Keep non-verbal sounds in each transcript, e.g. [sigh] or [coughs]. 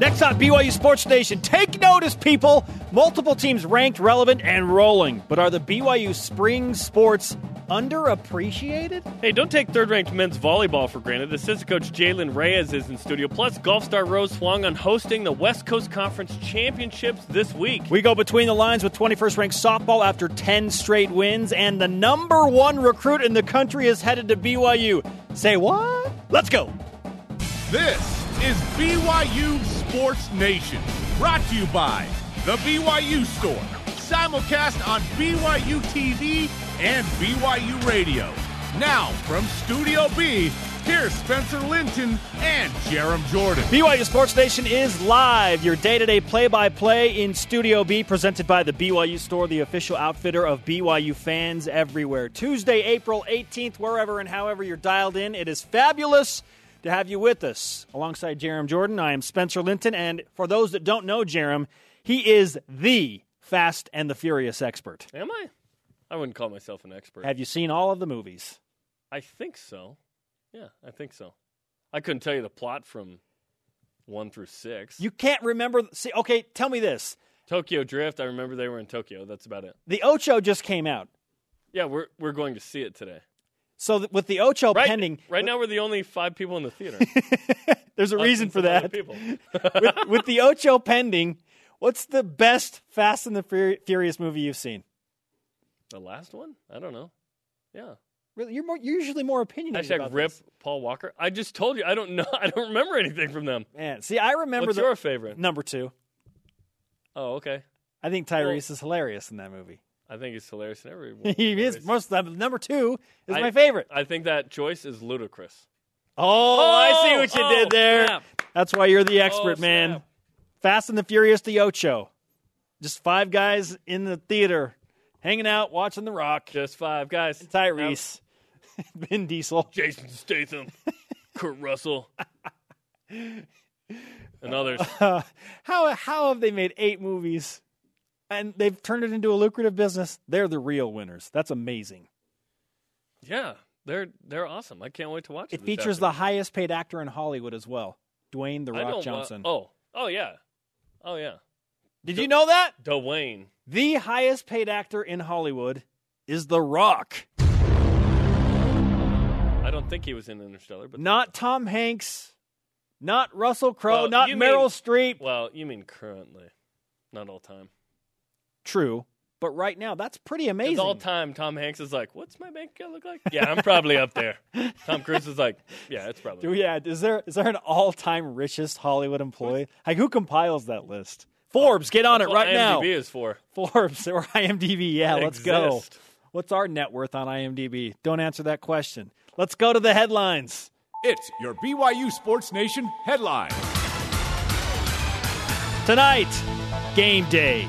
Next on BYU Sports Nation, take notice, people. Multiple teams ranked, relevant, and rolling. But are the BYU spring sports underappreciated? Hey, don't take third ranked men's volleyball for granted. The assistant coach Jalen Reyes is in studio. Plus, golf star Rose Wong on hosting the West Coast Conference Championships this week. We go between the lines with 21st ranked softball after 10 straight wins, and the number one recruit in the country is headed to BYU. Say what? Let's go. This is BYU Sports Nation, brought to you by The BYU Store, simulcast on BYU TV and BYU Radio. Now, from Studio B, here's Spencer Linton and Jarom Jordan. BYU Sports Nation is live, your day to day play by play in Studio B, presented by the BYU Store, the official outfitter of BYU fans everywhere. Tuesday, April 18th, wherever and however you're dialed in, it is fabulous to have you with us. Alongside Jarom Jordan, I am Spencer Linton, and for those that don't know Jarom, he is the Fast and the Furious expert. Am I? I wouldn't call myself an expert. Have you seen all of the movies? I think so. Yeah, I think so. I couldn't tell you the plot from one through six. You can't remember. See, okay, tell me this. Tokyo Drift, I remember they were in Tokyo. That's about it. The Ocho just came out. Yeah, we're we're going to see it today. So th- with the Ocho Right, pending, right now we're the only five people in the theater. [laughs] there's a Us reason for that. People. [laughs] with, with the Ocho pending, what's the best Fast and the Fur- Furious movie you've seen? the last one? I don't know. Yeah. Really, you're more you're usually more opinionated. Hashtag rip this. Paul Walker. I just told you I don't know. [laughs] I don't remember anything from them. Man, see, I remember What's the your favorite? number two. Oh, okay. I think Tyrese is hilarious in that movie. I think he's hilarious in every. [laughs] he is most of them. number two is I- my favorite. I think that choice is ludicrous. Oh, I see what you oh, did there. snap. That's why you're the expert, Oh, man. Fast and the Furious, the Ocho. Just five guys in the theater, hanging out, watching The Rock. Just five guys. Tyrese, [laughs] Vin Diesel. Jason Statham, [laughs] Kurt Russell, and others. Uh, how how have they made eight movies, and they've turned it into a lucrative business? They're the real winners. That's amazing. Yeah, they're they're awesome. I can't wait to watch it. It features the highest paid actor in Hollywood as well, Dwayne the Rock don't wa- Johnson. oh, oh yeah, oh yeah. Did you know that Dwayne. the highest paid actor in Hollywood is The Rock? I don't think he was in Interstellar, but Not Tom Hanks, not Russell Crowe, Well, not Meryl mean- Streep. well, you mean currently, not all time. True, but right now that's pretty amazing. all time, Tom Hanks is like, "What's my bank account look like?" Yeah, I'm probably up there. [laughs] Tom Cruise is like, "Yeah, it's probably." Do we, yeah, is there is there an all time richest Hollywood employee? Like who compiles that list? Forbes, get on That's it what right now. IMDb is for. Forbes or IMDb. Yeah, let's go. What's our net worth on IMDb? Don't answer that question. Let's go to the headlines. It's your BYU Sports Nation headline. Tonight, game day.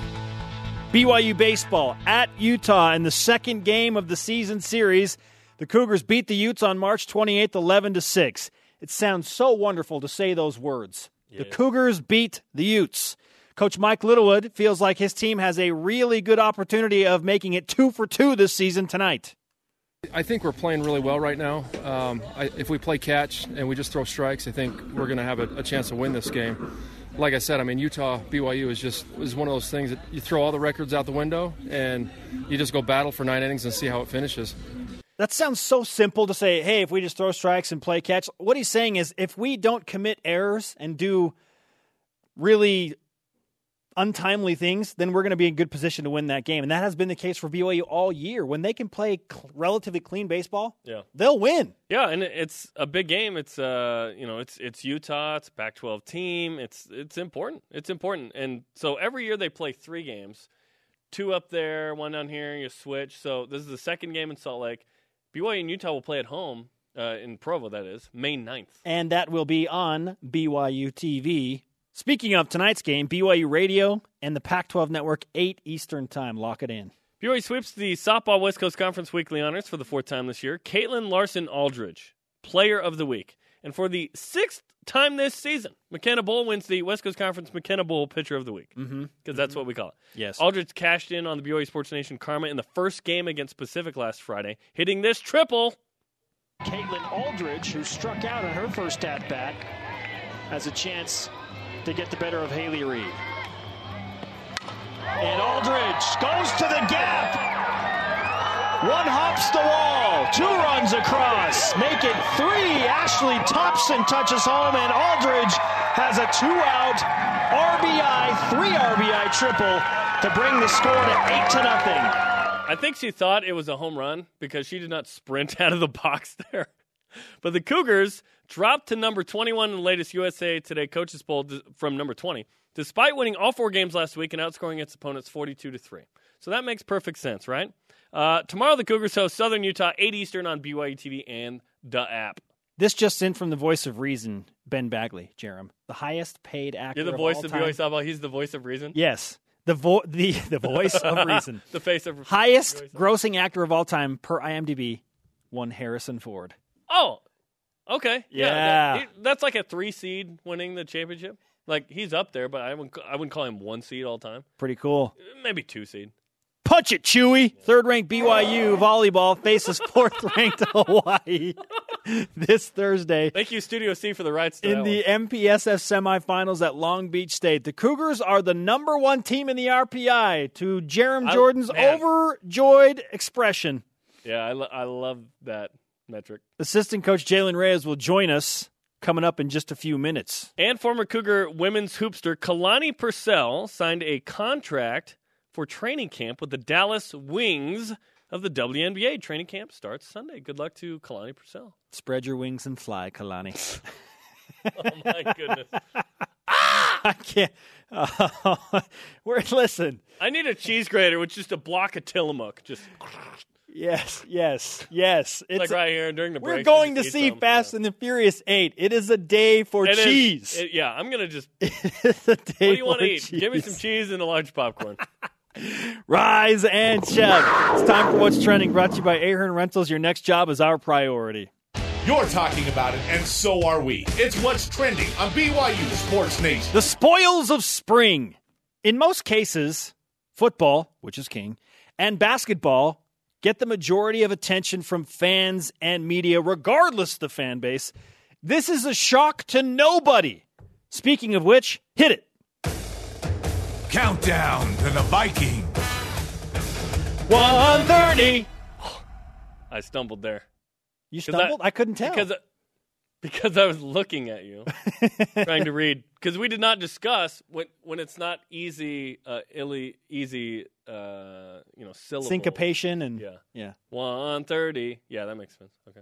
BYU baseball at Utah in the second game of the season series. The Cougars beat the Utes on March 28th, 11 to 6. It sounds so wonderful to say those words. The Cougars beat the Utes. Coach Mike Littlewood feels like his team has a really good opportunity of making it two for two this season tonight. I think we're playing really well right now. Um, I, if we play catch and we just throw strikes, I think we're going to have a, a chance to win this game. Like I said, I mean Utah BYU is just is one of those things that you throw all the records out the window and you just go battle for nine innings and see how it finishes. That sounds so simple to say, hey, if we just throw strikes and play catch. What he's saying is if we don't commit errors and do really untimely things, then we're going to be in good position to win that game. And that has been the case for BYU all year. When they can play cl- relatively clean baseball, Yeah. they'll win. Yeah, and it's a big game. It's uh, you know, it's it's Utah. It's Pac-12 team. It's it's important. It's important. And so every year they play three games, two up there, one down here. You switch. So this is the second game in Salt Lake. BYU and Utah will play at home uh, in Provo. That is May 9th. And that will be on BYU TV. Speaking of tonight's game, BYU Radio and the Pac 12 Network, 8 Eastern Time. Lock it in. BYU sweeps the softball West Coast Conference weekly honors for the fourth time this year. Caitlin Larson Aldridge, Player of the Week, and for the sixth time this season, McKenna Bull wins the West Coast Conference McKenna Bull Pitcher of the Week because Mm-hmm. that's what we call it. Yes. Aldridge cashed in on the BYU Sports Nation karma in the first game against Pacific last Friday, hitting this triple. Caitlin Aldridge, who struck out on her first at bat, has a chance to get the better of Haley Reed. And Aldridge goes to the gap. One hops the wall, two runs across, make it three. Ashley Thompson touches home, and Aldridge has a two out RBI, three RBI triple to bring the score to eight to nothing. I think she thought it was a home run because she did not sprint [laughs] out of the box there. [laughs] But the Cougars dropped to number 21 in the latest USA Today coaches poll from number 20, despite winning all four games last week and outscoring its opponents 42 to 3. So that makes perfect sense, right? Uh, tomorrow, the Cougars host Southern Utah, 8 Eastern on BYU TV and the app. This just in from the voice of reason, Ben Bagley, Jarom, the highest paid actor. You're the voice of, of BYU softball. He's the voice of reason. Yes, the vo- the [laughs] the voice of [laughs] reason, the face of highest grossing actor of all time per IMDb, one Harrison Ford. Oh, okay, yeah, that, that's like a three seed winning the championship. Like he's up there, but I wouldn't I wouldn't call him one seed all time. Pretty cool. Maybe two seed. Punch it, Chewie. Third ranked BYU volleyball faces [laughs] fourth ranked Hawaii this Thursday. Thank you, Studio C, for the rights to in the one. MPSF semifinals at Long Beach State. The Cougars are the number one team in the RPI. To Jarom Jordan's overjoyed expression. Yeah, I, lo- I love that metric. Assistant coach Jalen Reyes will join us coming up in just a few minutes. And former Cougar women's hoopster Kalani Purcell signed a contract for training camp with the Dallas Wings of the WNBA. Training camp starts Sunday. Good luck to Kalani Purcell. Spread your wings and fly, Kalani. [laughs] oh my goodness. ah! [laughs] I can't. [laughs] Uh, we're listen. I need a cheese grater with just a block of Tillamook. Just yes, yes, yes. It's like right here during the break. We're going to see Fast and the Furious Eight. It is a day for it cheese. Is, it, yeah, I'm gonna just. [laughs] it's a day what do you want to eat? Cheese. Give me some cheese and a large popcorn. [laughs] Rise and chug. It's time for What's Trending, brought to you by Ahern Rentals. Your next job is our priority. You're talking about it, and so are we. It's What's Trending on BYU Sports Nation. The spoils of spring. In most cases, football, which is king, and basketball get the majority of attention from fans and media, regardless of the fan base. This is a shock to nobody. Speaking of which, hit it. Countdown to the Viking. 130. [gasps] I stumbled there. You stumbled? I, I, couldn't tell. Because, because I was looking at you, [laughs] trying to read. Because we did not discuss when when it's not easy, uh, illy, easy, uh, you know, syllable. Syncopation and yeah, yeah. One thirty. Yeah, that makes sense. Okay.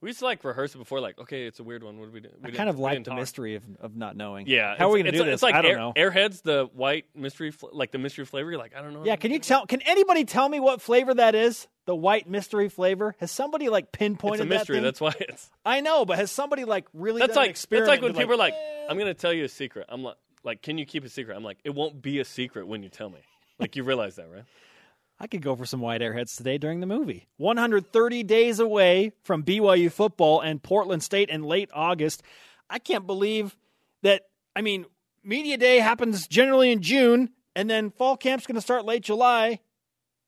We used to like rehearse it before, like, okay, it's a weird one. What do we do? We I kind of like the talk. mystery of, of not knowing. Yeah, how are we going to do this? It's like I don't air, know. Airheads, the white mystery, like the mystery flavor. You're like, I don't know. Yeah, can you tell? Can anybody tell me what flavor that is? The white mystery flavor. Has somebody like pinpointed it's a mystery? That that's why it's. I know, but has somebody like really? That's like that's like when people like, are like, eh. "I'm going to tell you a secret." I'm like, like, can you keep a secret? I'm like, it won't be a secret when you tell me. Like you realize that, right? I could go for some white airheads today during the movie. 130 days away from BYU football and Portland State in late August. I can't believe that. I mean, media day happens generally in June, and then fall camp's going to start late July,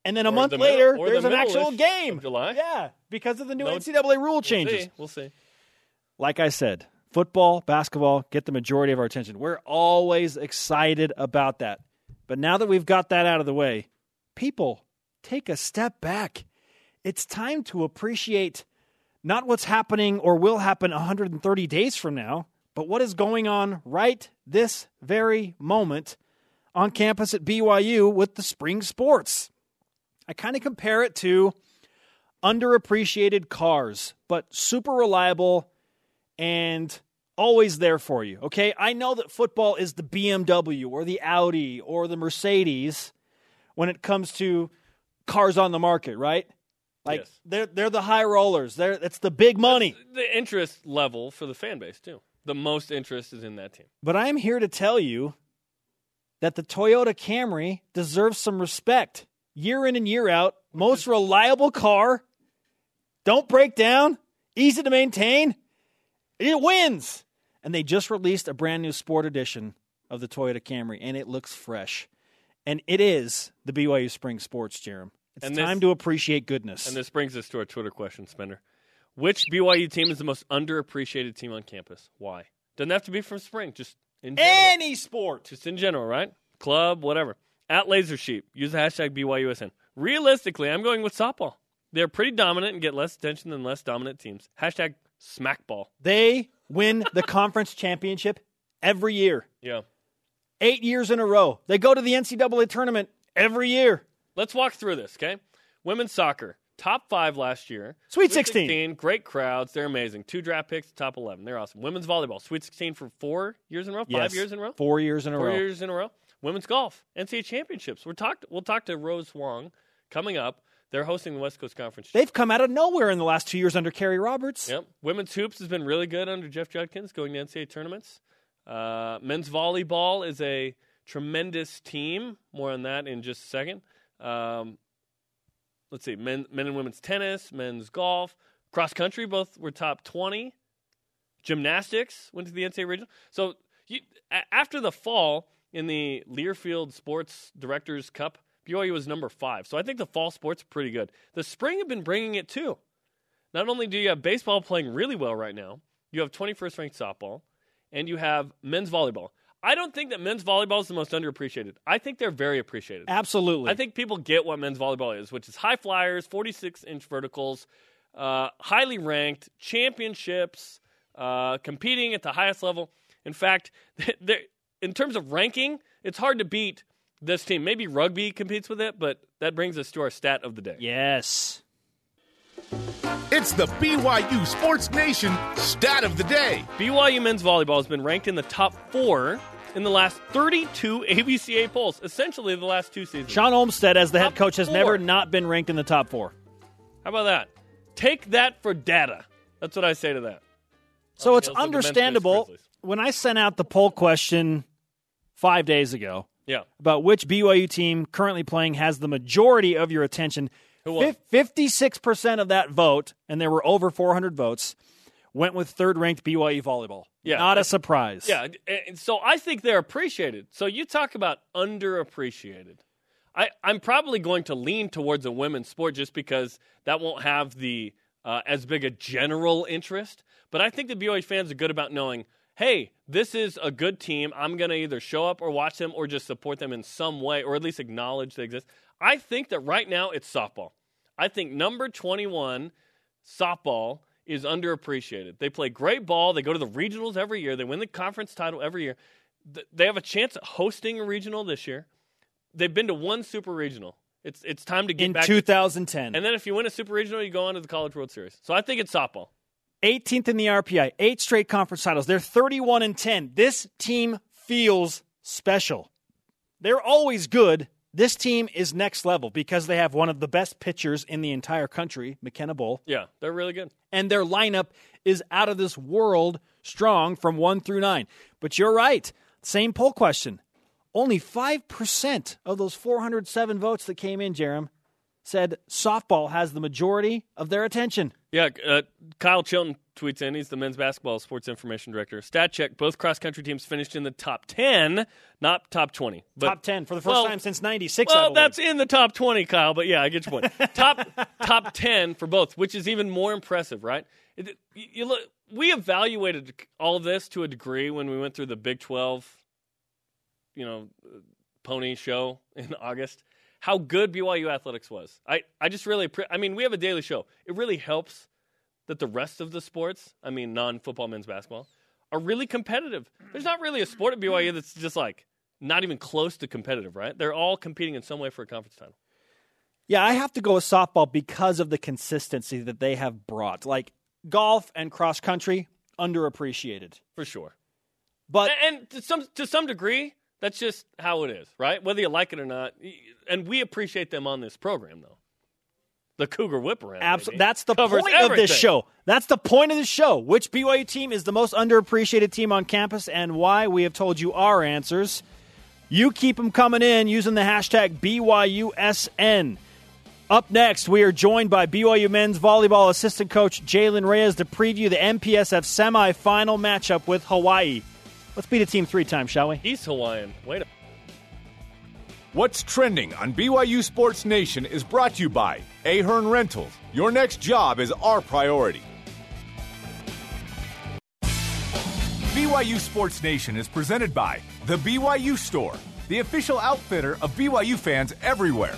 and then a or month the later middle, there's the an actual game. July, yeah, because of the new no, NCAA rule changes. We'll see. We'll see. Like I said, football, basketball get the majority of our attention. We're always excited about that, but now that we've got that out of the way, people take a step back. It's time to appreciate not what's happening or will happen 130 days from now, but what is going on right this very moment on campus at BYU with the spring sports. I kind of compare it to underappreciated cars, but super reliable and always there for you. Okay, I know that football is the BMW or the Audi or the Mercedes when it comes to cars on the market, right? Like yes. they're they're the high rollers. They're it's the big money. the interest level for the fan base too. The most interest is in that team. But I'm here to tell you that the Toyota Camry deserves some respect. Year in and year out, most reliable car, don't break down, easy to maintain. It wins. And they just released a brand new sport edition of the Toyota Camry, and it looks fresh. And it is the BYU Spring Sports, Jarom. It's And time this- to appreciate goodness. And this brings us to our Twitter question, Spencer. Which BYU team is the most underappreciated team on campus? Why? Doesn't have to be from spring, just in general. Any sport. just in general, right? Club, whatever. At Laser Sheep, use the hashtag BYUSN. Realistically, I'm going with softball. They're pretty dominant and get less attention than less dominant teams. Hashtag smackball. They win the [laughs] conference championship every year. Yeah. Eight years in a row. They go to the NCAA tournament every year. Let's walk through this, okay? Women's soccer, top five last year. Sweet 16. Great crowds. They're amazing. Two draft picks, top 11. They're awesome. Women's volleyball, Sweet 16 for four years in a row? Five Yes. years in a row? Four years in a Four row. years in a row. Women's golf, NCAA championships. We're talked. We'll talk to Rose Wong coming up. They're hosting the West Coast Conference. They've come out of nowhere in the last two years under Kerry Roberts. Yep. Women's hoops has been really good under Jeff Judkins, going to NCAA tournaments. Uh, men's volleyball is a tremendous team. More on that in just a second. Um, let's see, men, men and women's tennis, men's golf, cross country, both were top twenty. Gymnastics went to the NCAA regional. So you, a- after the fall in the Learfield Sports Directors Cup, BYU was number five. So I think the fall sports pretty good. The spring have been bringing it too. Not only do you have baseball playing really well right now, you have 21st ranked softball, and you have men's volleyball. I don't think that men's volleyball is the most underappreciated. I think they're very appreciated. Absolutely. I think people get what men's volleyball is, which is high flyers, 46 inch verticals, uh, highly ranked, championships, uh, competing at the highest level. In fact, [laughs] in terms of ranking, it's hard to beat this team. Maybe rugby competes with it, but that brings us to our stat of the day. yes. It's the BYU Sports Nation stat of the day. BYU men's volleyball has been ranked in the top four in the last 32 [laughs] ABCA polls, essentially the last two seasons. Shawn Olmstead, as the head coach, has four. never not been ranked in the top four. How about that? Take that for data. That's what I say to that. So it's heels of the Memphis understandable. When I sent out the poll question five days ago Yeah. about which BYU team currently playing has the majority of your attention, Who won? Fifty-six percent of that vote, and there were over four hundred votes, went with third-ranked BYU volleyball. Yeah. not a surprise. Yeah, and so I think they're appreciated. So you talk about underappreciated. I, I'm probably going to lean towards a women's sport just because that won't have the uh, as big a general interest. But I think the BYU fans are good about knowing, hey, this is a good team. I'm going to either show up or watch them or just support them in some way or at least acknowledge they exist. I think that right now it's softball. I think number 21 softball is underappreciated. They play great ball. They go to the regionals every year. They win the conference title every year. They have a chance at hosting a regional this year. They've been to one super regional. It's it's time to get in back. 2010, and then if you win a super regional, you go on to the College World Series. So I think it's softball. 18th in the RPI, eight straight conference titles. They're 31 and 10. This team feels special. They're always good. This team is next level because they have one of the best pitchers in the entire country, McKenna Bull, Yeah, they're really good. and their lineup is out of this world strong from 1 through 9. But you're right. Same poll question. Only 5% of those 407 votes that came in, Jarom, said softball has the majority of their attention. Yeah, uh, Kyle Chilton tweets in. He's the men's basketball sports information director. Stat check: both cross country teams finished in the top ten, not top twenty. But, Top 10 for the first well, time since 96. I Well, that's in the top twenty, Kyle. But yeah, I get your point. [laughs] top top ten for both, which is even more impressive, right? It, you, you look. We evaluated all of this to a degree when we went through the Big Twelve, you know, pony show in [laughs] August. How good BYU athletics was. I, I just really. I mean, we have a daily show. It really helps that the rest of the sports, I mean, non-football men's basketball, are really competitive. There's not really a sport at BYU that's just like not even close to competitive, right? They're all competing in some way for a conference title. Yeah, I have to go with softball because of the consistency that they have brought. Like golf and cross country, underappreciated. For sure. But And, and to some to some degree, that's just how it is, right? Whether you like it or not. And we appreciate them on this program though. The Cougar Whip around. abs- baby. that's the Covers point of this show. That's the point of this show. Which BYU team is the most underappreciated team on campus and why? We have told you our answers. You keep them coming in using the hashtag BYUSN. Up next, we are joined by BYU men's volleyball assistant coach Jalen Reyes to preview the MPSF semifinal matchup with Hawaii. Let's beat a team three times, shall we? He's Hawaiian. Wait a What's trending on BYU Sports Nation is brought to you by Ahern Rentals. Your next job is our priority. BYU Sports Nation is presented by The BYU Store, the official outfitter of BYU fans everywhere.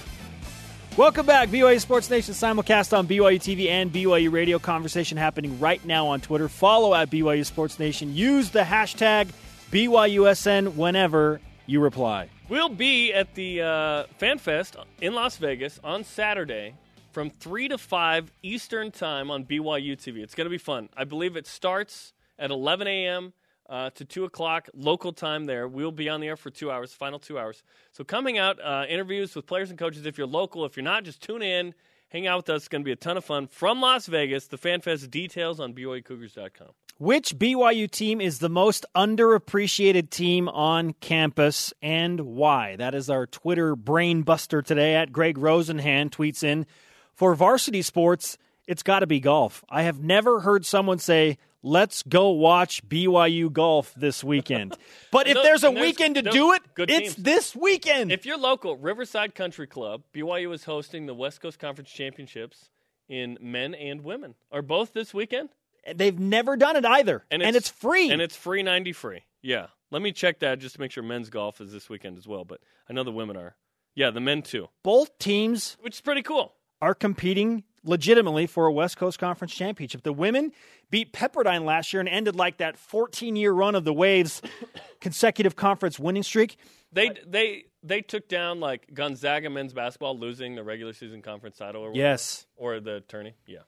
Welcome back, BYU Sports Nation simulcast on BYU TV and BYU Radio. Conversation happening right now on Twitter. Follow at BYU Sports Nation. Use the hashtag BYUSN whenever you reply. We'll be at the uh, FanFest in Las Vegas on Saturday from 3 to 5 Eastern Time on BYU TV. It's going to be fun. I believe it starts at 11 a.m. Uh, to 2 o'clock local time there. We'll be on the air for two hours, final two hours. So, coming out, uh, interviews with players and coaches. If you're local, if you're not, just tune in, hang out with us. It's going to be a ton of fun. From Las Vegas, the FanFest details on BYUCougars.com. Which BYU team is the most underappreciated team on campus and why? That is our Twitter brain buster today at Greg Rosenhan tweets in for varsity sports, it's got to be golf. I have never heard someone say, let's go watch BYU golf this weekend. [laughs] But if No, there's a there's- weekend to do it, it's teams. this weekend. If you're local, Riverside Country Club, BYU is hosting the West Coast Conference Championships in men and women. Are both this weekend? They've never done it either. And it's, free. And it's free 90 free. Yeah. Let me check that just to make sure men's golf is this weekend as well. But I know the women are. Yeah, the men too, Both teams which is pretty cool. are competing legitimately for a West Coast Conference championship. The women beat Pepperdine last year and ended like that 14 year run of the Waves [coughs] consecutive conference winning streak. They they they took down like Gonzaga men's basketball losing the regular season conference title or whatever. Yes. or the tourney. Yeah.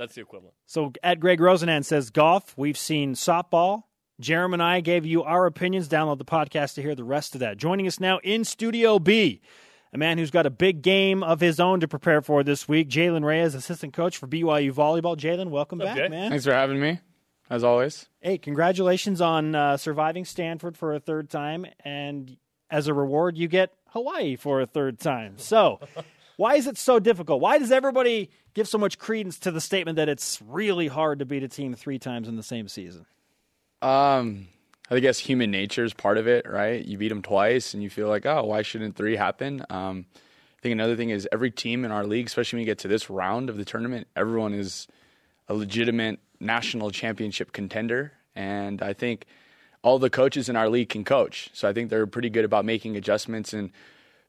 That's the equivalent. So at Greg Rosenan says golf. We've seen softball. Jeremy and I gave you our opinions. Download the podcast to hear the rest of that. Joining us now in Studio B, a man who's got a big game of his own to prepare for this week. Jalen Reyes, assistant coach for BYU volleyball. Jalen, welcome What's back, Jay? man. Thanks for having me, as always. Hey, congratulations on uh, surviving Stanford for a third time, and as a reward, you get Hawaii for a third time. So, why is it so difficult? Why does everybody give so much credence to the statement that it's really hard to beat a team three times in the same season? Um, I guess human nature is part of it, right? You beat them twice, and you feel like, oh, why shouldn't three happen? Um, I think another thing is every team in our league, especially when you get to this round of the tournament, everyone is a legitimate national championship contender, and I think all the coaches in our league can coach. So I think they're pretty good about making adjustments and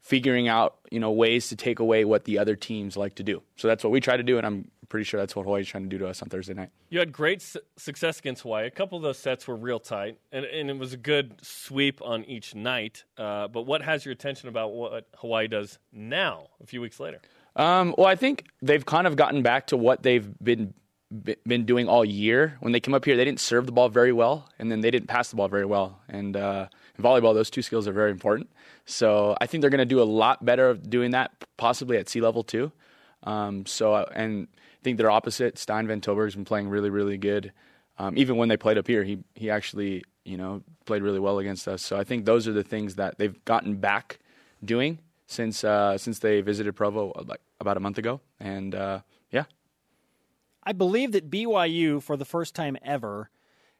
figuring out, you know, ways to take away what the other teams like to do. So that's what we try to do, and I'm pretty sure that's what Hawaii's trying to do to us on Thursday night. You had great su- success against Hawaii. A couple of those sets were real tight, and, and it was a good sweep on each night. Uh, but what has your attention about what Hawaii does now, a few weeks later? Um, well, I think they've kind of gotten back to what they've been been doing all year. When they came up here, they didn't serve the ball very well, and then they didn't pass the ball very well. And uh, in volleyball, those two skills are very important. So I think they're going to do a lot better of doing that, possibly at sea level too. Um, so and I think their opposite, Stijn Van Tilburg's been playing really, really good. Um, even when they played up here, he he actually you know played really well against us. So I think those are the things that they've gotten back doing since uh, since they visited Provo uh, like about a month ago. And uh, yeah, I believe that BYU, for the first time ever,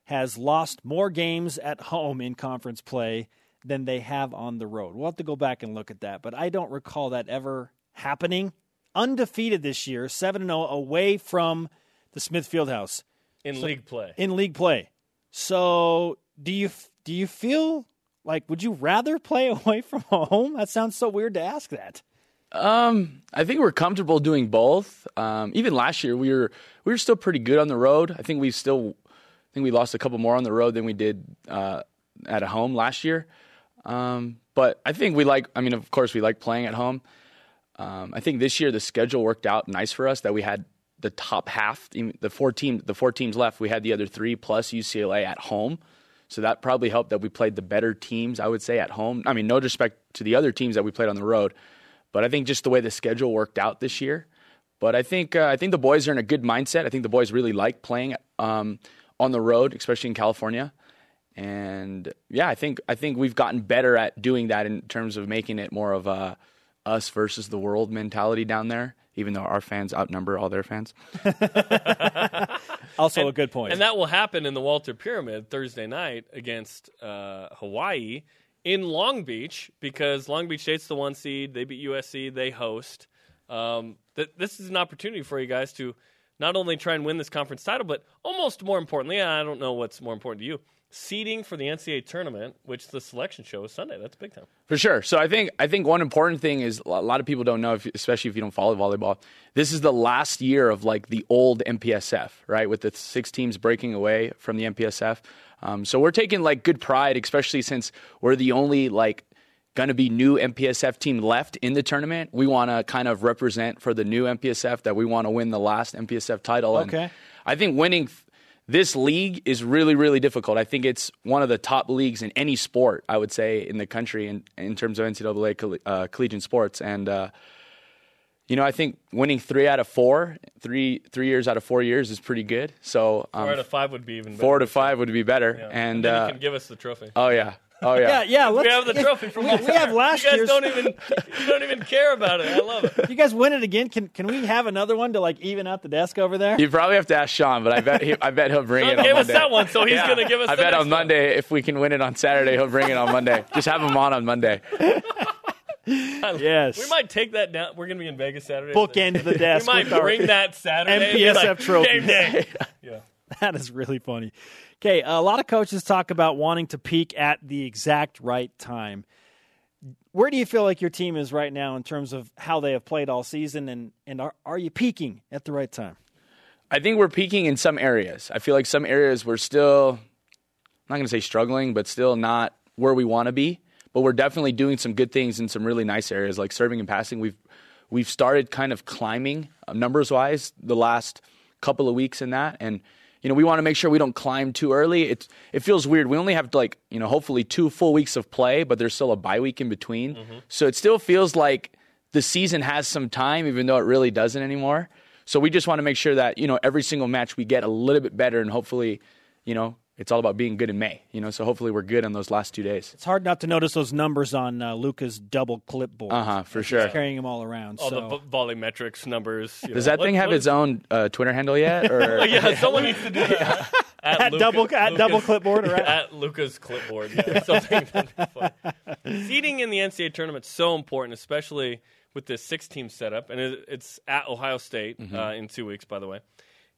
has lost more games at home in conference play than they have on the road. We'll have to go back and look at that, but I don't recall that ever happening. Undefeated this year, 7 0 away from the Smith Fieldhouse In league play. in league play. So, do you do you feel like would you rather play [laughs] away from home? That sounds so weird to ask that. Um, I think we're comfortable doing both. Um, even last year, we were we were still pretty good on the road. I think we still, I think we lost a couple more on the road than we did uh, at home last year. Um, but I think we like. I mean, of course, we like playing at home. Um, I think this year the schedule worked out nice for us that we had the top half, the four teams, the four teams left. We had the other three plus UCLA at home. So that probably helped that we played the better teams, I would say, at home. I mean, no disrespect to the other teams that we played on the road, but I think just the way the schedule worked out this year. But I think uh, I think the boys are in a good mindset. I think the boys really like playing um, on the road, especially in California. And yeah, I think I think we've gotten better at doing that in terms of making it more of a us versus the world mentality down there. Even though our fans outnumber all their fans. [laughs] Also, a good point. And that will happen in the Walter Pyramid Thursday night against uh, Hawaii in Long Beach because Long Beach State's the one seed. They beat USC. They host. Um, th- this is an opportunity for you guys to not only try and win this conference title, but almost more importantly, I don't know what's more important to you, seeding for the NCAA tournament, which the selection show is Sunday. That's big time. For sure. So I think I think one important thing is a lot of people don't know, if, especially if you don't follow volleyball. This is the last year of like the old MPSF, right? With the six teams breaking away from the MPSF. Um, so we're taking like good pride, especially since we're the only like going to be new MPSF team left in the tournament. We want to kind of represent for the new MPSF that we want to win the last MPSF title. Okay. And I think winning this league is really, really difficult. I think it's one of the top leagues in any sport, I would say, in the country in, in terms of NCAA coll- uh, collegiate sports. And, uh, you know, I think winning three out of four, three three years out of four years is pretty good. So um, Four out of five would be even better. four to five would be better. Yeah. And, then uh, you can give us the trophy. oh yeah, oh yeah. Yeah, yeah. Let's, we have the trophy from we, last we have year. last [laughs] You guys year's. don't even you don't even care about it. I love it. You guys win it again, can can we have another one to like even out the desk over there? You probably have to ask Shawn, but I bet he, I bet he'll bring Shawn it on gave us that one, so he's Yeah. gonna give us. I bet on Monday if we can win it on Saturday, he'll bring it on Monday. Just have him on on Monday. Yes. we might take that down. We're gonna be in Vegas Saturday. Bookend the desk. We might with our- bring that Saturday. and be MPSF like, trophy. Game day. [laughs] Yeah. That is really funny. Okay, a lot of coaches talk about wanting to peak at the exact right time. Where do you feel like your team is right now in terms of how they have played all season, and and are are you peaking at the right time? I think we're peaking in some areas. I feel like some areas we're still, I'm not going to say struggling, but still not where we want to be. But we're definitely doing some good things in some really nice areas, like serving and passing. We've we've started kind of climbing uh, numbers wise the last couple of weeks in that, and you know we want to make sure we don't climb too early. It it feels weird. We only have like you know hopefully two full weeks of play, but there's still a bye week in between, mm-hmm. so it still feels like the season has some time, even though it really doesn't anymore. So we just want to make sure that you know every single match we get a little bit better, and hopefully, you know, it's all about being good in May. You know, so hopefully we're good on those last two days. It's hard not to notice those numbers on uh, Luka's double clipboard. Uh huh, for He's sure. carrying them all around. All so. the vo- volley metrics numbers. you Does know. that What- thing have what its is- own uh, Twitter handle yet? Or [laughs] Yeah, someone needs to do that. [laughs] At, at Luka- double at Luka's- double clipboard, right? at Luka's clipboard. Yeah, [laughs] something that'd be in the NCAA tournament is so important, especially with this six-team setup, and it, it's at Ohio State Mm-hmm. uh, in two weeks, by the way.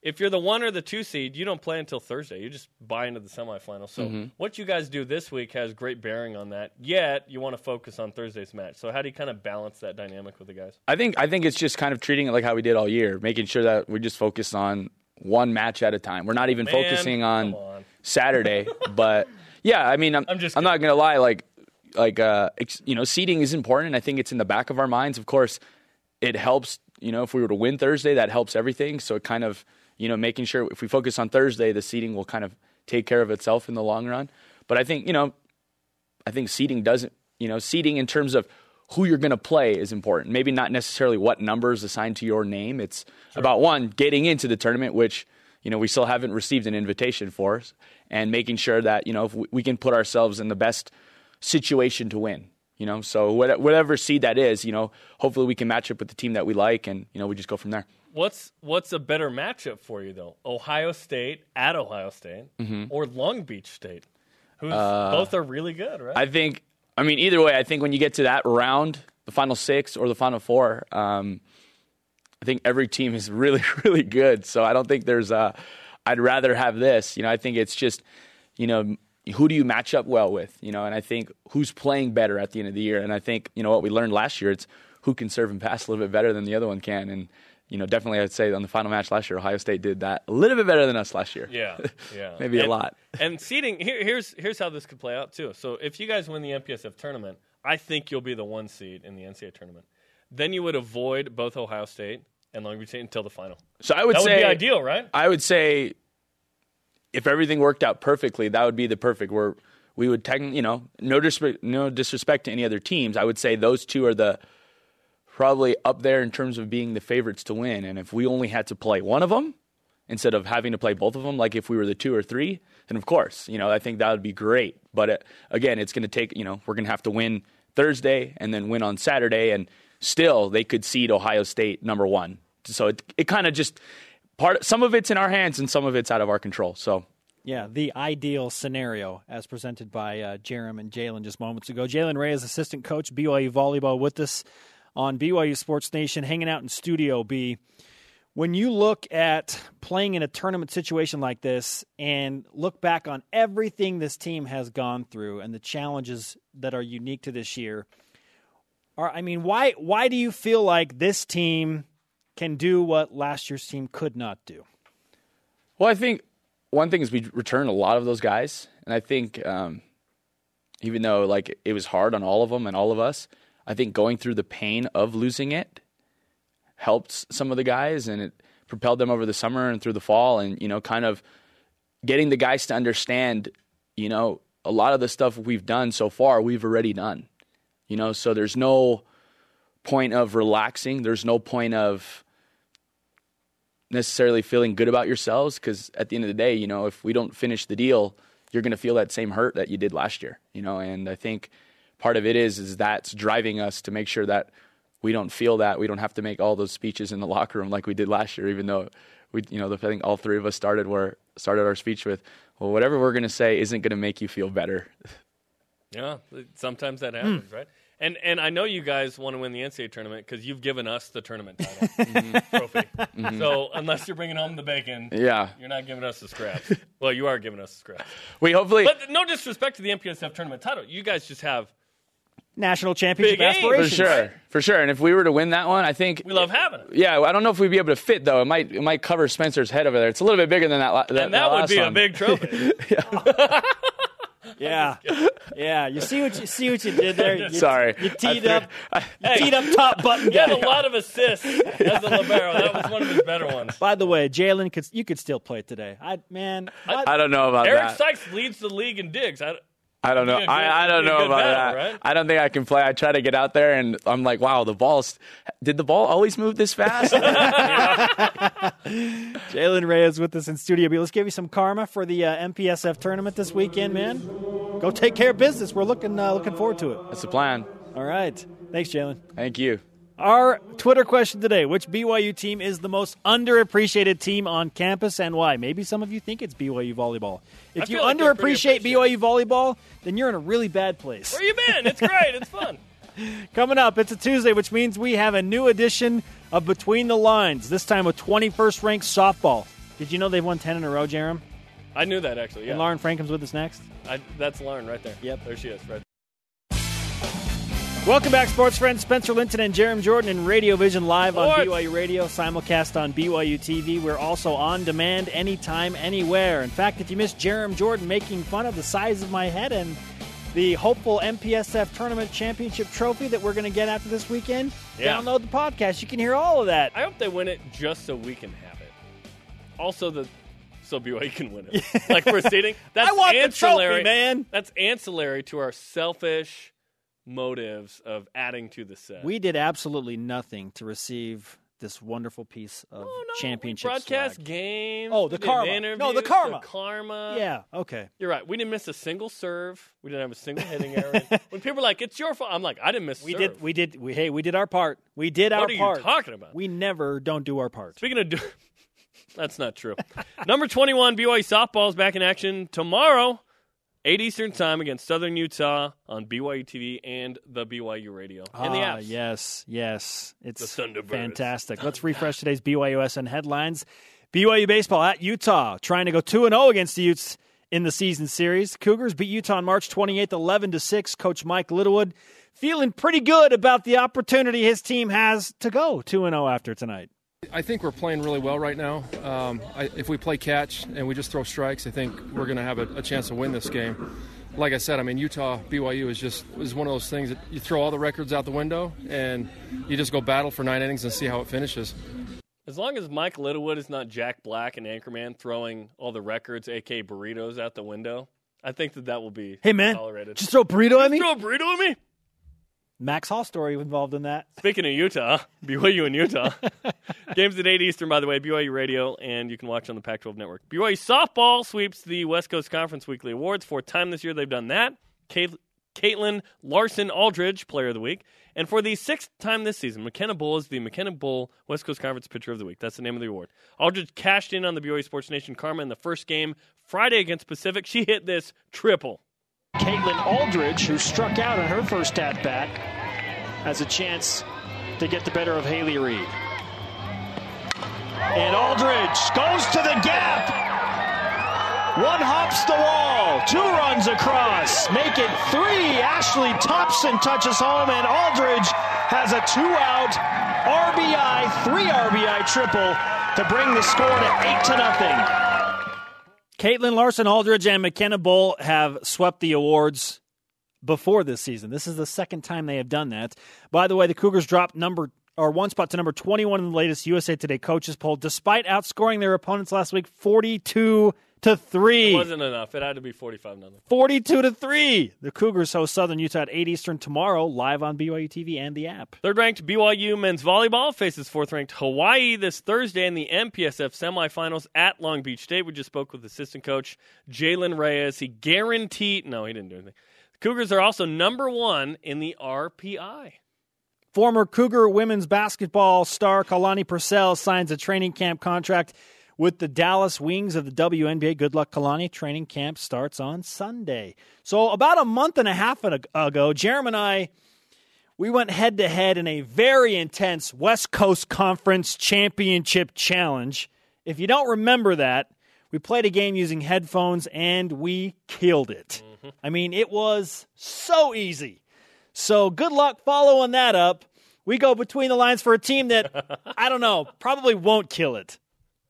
If you're the one or the two seed, you don't play until Thursday. You just buy into the semifinal. So Mm-hmm. what you guys do this week has great bearing on that. Yet you want to focus on Thursday's match. So how do you kind of balance that dynamic with the guys? I think I think it's just kind of treating it like how we did all year, making sure that we just focus on one match at a time. We're not even Man, focusing on, on. [laughs] Saturday, but yeah, I mean, I'm, I'm just I'm not gonna lie, like like uh, ex, you know, seeding is important. I think it's in the back of our minds. Of course, it helps. You know, if we were to win Thursday, that helps everything. So it kind of you know making sure if we focus on Thursday, the seeding will kind of take care of itself in the long run. But I think you know I think seeding doesn't, you know, seeding in terms of who you're going to play is important. Maybe not necessarily what numbers assigned to your name. It's about one getting into the tournament, which you know we still haven't received an invitation for, and making sure that you know if we, we can put ourselves in the best situation to win. You know, so whatever seed that is, you know, hopefully we can match up with the team that we like, and you know we just go from there. What's what's a better matchup for you though? Ohio State at Ohio State Mm-hmm. or Long Beach State? Who's both are really good, right? Uh, I think. I mean, either way, I think when you get to that round, the final six or the final four, um, I think every team is [laughs] really, really good. So I don't think there's a. I'd rather have this. You know, I think it's just, you know, who do you match up well with? You know, and I think who's playing better at the end of the year. And I think you know what we learned last year. It's who can serve and pass a little bit better than the other one can. And you know, definitely, I'd say on the final match last year, Ohio State did that a little bit better than us last year. yeah, [laughs] yeah, Maybe a lot. And seeding here, here's here's how this could play out too. So if you guys win the MPSF tournament, I think you'll be the one seed in the NCAA tournament. Then you would avoid both Ohio State and Long Beach State until the final. So I would That would say be ideal, right? I would say if everything worked out perfectly, that would be the perfect. Where we would technically, you know, no disrespect, no disrespect to any other teams. I would say those two are the probably up there in terms of being the favorites to win. And if we only had to play one of them instead of having to play both of them, like if we were the two or three, then of course, you know, I think that would be great. But uh again, it's going to take, you know, we're going to have to win Thursday and then win on Saturday, and still they could seed Ohio State number one. So it it kind of just part. Some of it's in our hands and some of it's out of our control. So Yeah, the ideal scenario as presented by uh, Jarom and Jalen just moments ago. Jalen Reyes assistant coach BYU volleyball with us on BYU Sports Nation, hanging out in Studio B. When you look at playing in a tournament situation like this and look back on everything this team has gone through and the challenges that are unique to this year, are, I mean, why why do you feel like this team can do what last year's team could not do? Well, I think one thing is we returned a lot of those guys, and I think um, even though like it was hard on all of them and all of us, I think going through the pain of losing it helped some of the guys, and it propelled them over the summer and through the fall, and you know, kind of getting the guys to understand, you know, a lot of the stuff we've done so far, we've already done, you know, so there's no point of relaxing. There's no point of necessarily feeling good about yourselves because at the end of the day, you know, if we don't finish the deal, you're going to feel that same hurt that you did last year, you know, and I think part of it is is that's driving us to make sure that we don't feel that we don't have to make all those speeches in the locker room like we did last year even though we you know I think all three of us started where started our speech with well whatever we're going to say isn't going to make you feel better. [laughs] Yeah, sometimes that happens, right? And and I know you guys want to win the NCAA tournament because you've given us the tournament title [laughs] mm-hmm. trophy. Mm-hmm. So unless you're bringing home the bacon, yeah, you're not giving us the scraps. well, you are giving us the scraps. [laughs] We hopefully, but no disrespect to the MPSF tournament title, you guys just have national championship Big aspirations. for sure, for sure. And if we were to win that one, I think we love having it. Yeah, I don't know if we'd be able to fit though. It might it might cover Spencer's head over there. It's a little bit bigger than that. that and that, that would be one. a big trophy. [laughs] [laughs] Yeah, yeah. You see what you see what you did there. You, Sorry, you teed up, you teed up top button. He had a lot of assists as a [laughs] libero. That was one of his better ones. By the way, Jalen could you could still play today. I man, I, I don't know about Eric that. Eric Sykes leads the league in digs. I, I don't know. Good, I, I don't know about battle, that. Right? I don't think I can play. I try to get out there, and I'm like, wow, the ball's. Did the ball always move this fast? [laughs] [laughs] Jalen Reyes with us in studio. Let's give you some karma for the uh, MPSF tournament this weekend, man. Go take care of business. We're looking uh, looking forward to it. That's the plan. All right. Thanks, Jalen. Thank you. Our Twitter question today Which BYU team is the most underappreciated team on campus and why? Maybe some of you think it's BYU volleyball. If you like underappreciate BYU volleyball, then you're in a really bad place. Where you been? It's great. It's fun. [laughs] Coming up, it's a Tuesday, which means we have a new edition of Between the Lines, this time with 21st ranked softball. Did you know they've won 10 in a row, Jarom? I knew that, actually, yeah. And Lauren Frankham's with us next? I, that's Lauren right there. Yep. There she is, right Welcome back, sports friends. Spencer Linton and Jarom Jordan in Radio Vision live on Sports. BYU Radio, simulcast on BYU TV. We're also on demand anytime, anywhere. In fact, if you missed Jarom Jordan making fun of the size of my head and the hopeful MPSF Tournament Championship trophy that we're going to get after this weekend, Yeah. download the podcast. You can hear all of that. I hope they win it just so we can have it. Also, the so BYU can win it. [laughs] like we're stating, that's I want the ancillary, trophy, man. That's ancillary to our selfish motives of adding to the set. We did absolutely nothing to receive this wonderful piece of Oh, no, championship broadcast swag. games. Oh, the karma. No, the karma. karma. Yeah, okay. You're right. We didn't miss a single serve. We didn't have a single hitting [laughs] error. when people are like, "It's your fault," I'm like, "I didn't miss." a We serve. did. We did. We hey, we did our part. We did our part. What are you talking about? We never don't do our part. Speaking of, do- [laughs] that's not true. Number 21 BYU softball is back in action tomorrow, 8 Eastern time against Southern Utah on BYU TV and the BYU radio and the Ah, apps. yes, yes, it's The Thunderbirds. fantastic. Let's refresh today's BYU BYUSN headlines. BYU baseball at Utah, trying to go two and zero against the Utes in the season series. Cougars beat Utah on March 28th, 11 to six. Coach Mike Littlewood feeling pretty good about the opportunity his team has to go two and zero after tonight. I think we're playing really well right now. Um, I, if we play catch and we just throw strikes, I think we're going to have a, a chance to win this game. Like I said, I mean Utah BYU is just is one of those things that you throw all the records out the window and you just go battle for nine innings and see how it finishes. As long as Mike Littlewood is not Jack Black and Anchorman throwing all the records, aka burritos, out the window, I think that that will be Hey man, tolerated. just throw a burrito at me. throw a burrito at me. Max Hall story involved in that. Speaking of Utah, [laughs] BYU and Utah. [laughs] Games at 8 Eastern, by the way, BYU Radio, and you can watch on the Pac 12 network. BYU Softball sweeps the West Coast Conference Weekly Awards. Fourth time this year they've done that. Cait- Caitlin Larson Aldridge, Player of the Week. And for the sixth time this season, McKenna Bull is the McKenna Bull West Coast Conference Pitcher of the Week. That's the name of the award. Aldridge cashed in on the BYU Sports Nation Karma in the first game Friday against Pacific. She hit this triple. Caitlin Aldridge, who struck out on her first at bat, has a chance to get the better of Haley Reed. And Aldridge goes to the gap. One hops the wall, two runs across, make it three. Ashley Thompson touches home, and Aldridge has a two out RBI, three RBI triple to bring the score to eight to nothing. Caitlin Larson Aldridge and McKenna Bull have swept the awards before this season. This is the second time they have done that. By the way, the Cougars dropped number or one spot to number 21 in the latest USA Today coaches poll despite outscoring their opponents last week 42 to 3. It wasn't enough. It had to be 45 nothing. 42 to 3. The Cougars host Southern Utah at 8 Eastern tomorrow live on BYU TV and the app. Third ranked BYU men's volleyball faces fourth ranked Hawaii this Thursday in the MPSF semifinals at Long Beach State. We just spoke with assistant coach Jalen Reyes. He guaranteed, no, he didn't do anything. Cougars are also number one in the RPI. Former Cougar women's basketball star Kalani Purcell signs a training camp contract with the Dallas Wings of the WNBA. Good luck, Kalani. Training camp starts on Sunday. So, about a month and a half ago, Jeremy and I we went head to head in a very intense West Coast Conference Championship challenge. If you don't remember that, we played a game using headphones and we killed it. Mm-hmm. I mean, it was so easy. So good luck following that up. We go between the lines for a team that, [laughs] I don't know, probably won't kill it.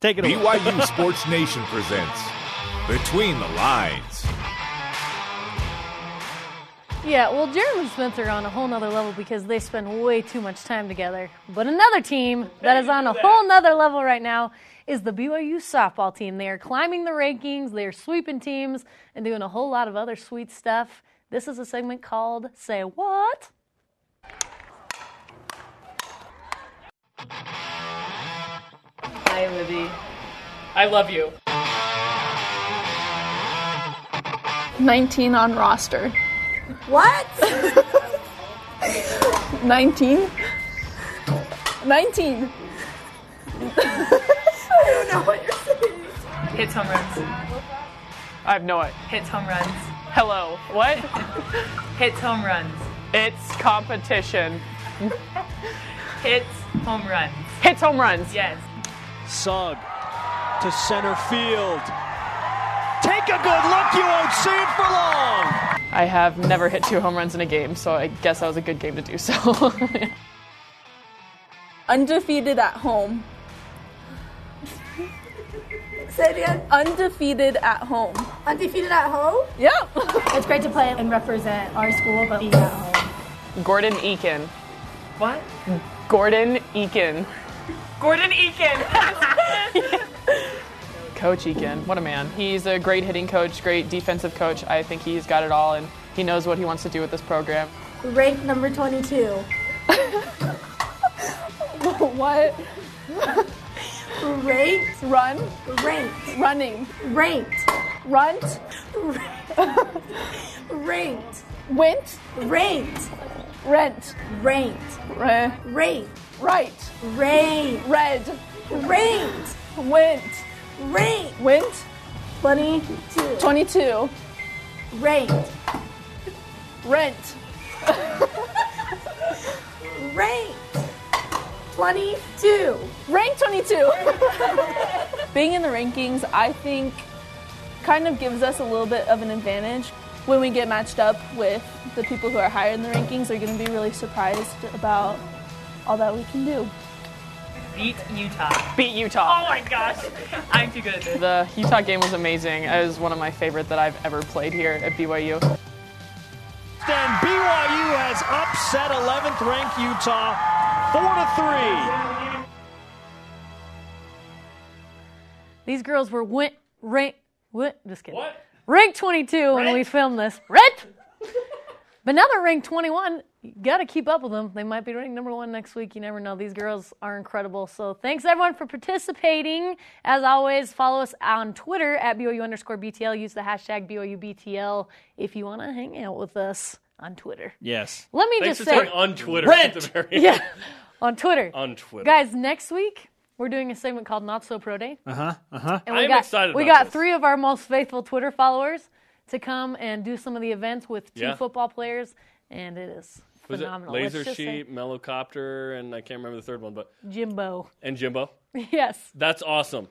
Take it away. BYU Sports Nation presents Between the Lines. Yeah, well, Jeremy and Spencer are on a whole nother level because they spend way too much time together. But another team that is on a whole nother level right now is the BYU softball team. They are climbing the rankings, they are sweeping teams, and doing a whole lot of other sweet stuff. This is a segment called Say What? Hi, Libby. I love you. 19 on roster. What? 19? [laughs] 19. [laughs] I don't know what you're saying. Hits home runs. I have no idea. Hits home runs. Hello. What? [laughs] Hits home runs. It's competition. Hits home runs. Hits home runs. Yes. Sugg to center field. Take a good look, you won't see it for long. I have never hit two home runs in a game, so I guess that was a good game to do so. [laughs] Undefeated at home. Say it again. Undefeated at home. Undefeated at home? Yeah. [laughs] It's great to play and represent our school, but be at home. Gordon Eakin. What? Gordon Eakin. Gordon Eakin. [laughs] coach Eakin, what a man. He's a great hitting coach, great defensive coach. I think he's got it all, and he knows what he wants to do with this program. Ranked number 22. [laughs] what? Ranked. Run. Ranked. Running. Ranked. Runt. [laughs] Ranked. Went. Ranked. Rent. Ranked. Re- Ranked. right. Ranked. Red. Ranked. Went. Ranked. Went. 22. 22. Ranked. Rent. [laughs] Ranked. 22. Rank 22. [laughs] Being in the rankings, I think, kind of gives us a little bit of an advantage. When we get matched up with the people who are higher in the rankings, they're going to be really surprised about all that we can do. Beat Utah. Beat Utah. Oh my gosh. I'm too good at this. The Utah game was amazing. It was one of my favorite that I've ever played here at BYU. And BYU has upset 11th ranked Utah 4 to 3. These girls were went rank what just kidding. What? Ranked 22 when we filmed this. Rent. but now they're ranked 21. You got to keep up with them. They might be ranked number one next week. You never know. These girls are incredible. So thanks everyone for participating. As always, follow us on Twitter at BYU underscore BTL. Use the hashtag BYUBTL if you want to hang out with us on Twitter. Yes. Let me Thanks just say, on Twitter. Rent! At the very [laughs] yeah, on Twitter. On Twitter. Guys, next week we're doing a segment called Not So Pro Day. Uh huh. Uh huh. And we I'm got, excited We got this. three of our most faithful Twitter followers to come and do some of the events with two Yeah. football players, and it is Was it phenomenal. Laser Let's say Sheep, Mellowcopter, and I can't remember the third one, but Jimbo. and Jimbo. [laughs] Yes. That's awesome.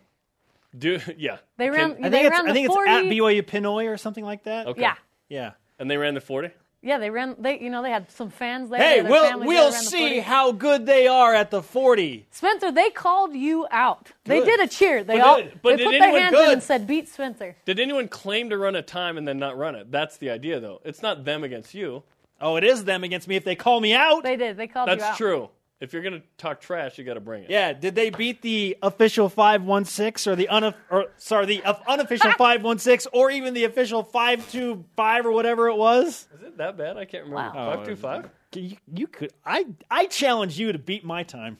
Do yeah. They ran. Can- I they think it's ran I think 40. it's at BYU Pinoy or something like that. Okay. Yeah. Yeah. And they ran the forty. Yeah, they ran. They, you know, they had some fans there. Hey, we'll we'll there ran the see how good they are at the 40. Spencer, they called you out. They did a cheer. They But all did- but they did put their anyone hands in and said, "Beat Spencer." Did anyone claim to run a time and then not run it? That's the idea, though. It's not them against you. Oh, it is them against me if they call me out. They did. They called you out. That's true. If you're gonna talk trash, you got to bring it. Yeah, did they beat the official 516 or the unof- or sorry, the unofficial [laughs] 516 or even the official 525 or whatever it was? Is it that bad? I can't remember. Wow. Five two five. Oh, you, you could I I challenge you to beat my time.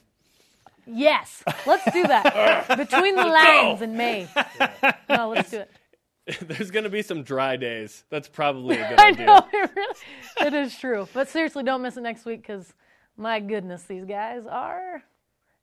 Yes, let's do that [laughs] between the lines in May. [laughs] No, let's do it. There's gonna be some dry days. That's probably a good I idea. know it, really, it is true, but seriously, don't miss it next week because my goodness, these guys are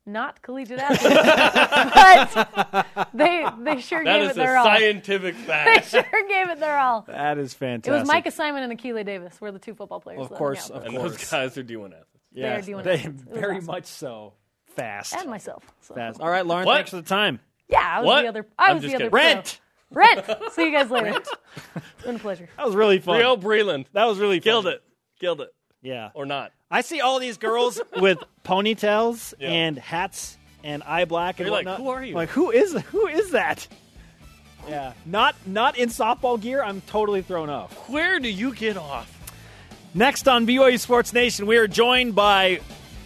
not collegiate [laughs] athletes, but they they sure That gave it their all. That is a all. scientific [laughs] They fact. sure gave it their all. That is fantastic. It was Micah Simon and Akile Davis were the two football players. Of course, hung out. of and course. those guys are D1 athletes. Yes, doing they it. It was very awesome. much so. Fast. and myself. So. Fast. All right, Lauren, What? thanks for the time. Yeah, I was What? the other. I I'm was the just other. kidding. Rent. Rent. See you guys later. It's been a pleasure. That was really fun. Rio Breland That was really fun. killed it. Killed it. Yeah. Or not. I see all these girls with [laughs] ponytails Yeah. and hats and eye black and You're like, whatnot. who are you? Like, who is who is that? Yeah, not not in softball gear. I'm totally thrown off. Where do you get off? Next on BYU Sports Nation, we are joined by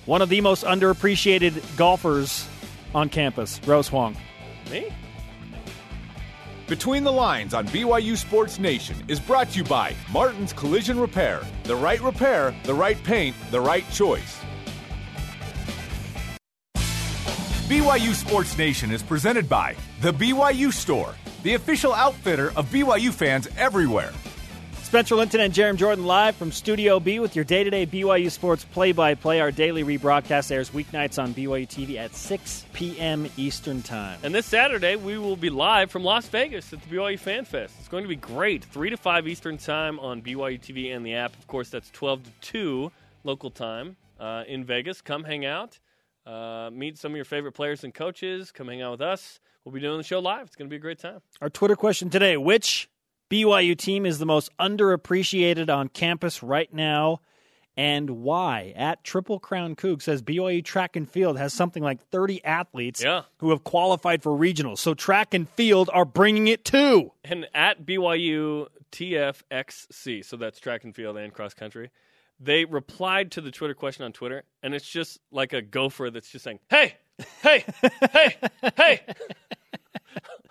one of the most underappreciated golfers on campus, Rose Huang. Me? Between the Lines on BYU Sports Nation is brought to you by Martin's Collision Repair. The right repair, the right paint, the right choice. BYU Sports Nation is presented by The BYU Store, the official outfitter of BYU fans everywhere. Spencer Linton and Jeremy Jordan live from Studio B with your day-to-day BYU sports play-by-play. Our daily rebroadcast airs weeknights on BYU TV at 6 p.m. Eastern Time. And this Saturday, we will be live from Las Vegas at the BYU Fan Fest. It's going to be great. 3 to 5 Eastern Time on BYU TV and the app. Of course, that's 12 to 2 local time uh, in Vegas. Come hang out. Uh, meet some of your favorite players and coaches. Come hang out with us. We'll be doing the show live. It's going to be a great time. Our Twitter question today: Which BYU team is the most underappreciated on campus right now, and why? At Triple Crown Coug says BYU track and field has something like 30 athletes Yeah. who have qualified for regionals. So track and field are bringing it too. And at BYU TFXC, so that's track and field and cross country, they replied to the Twitter question on Twitter, and it's just like a gopher that's just saying, hey, hey, hey, hey,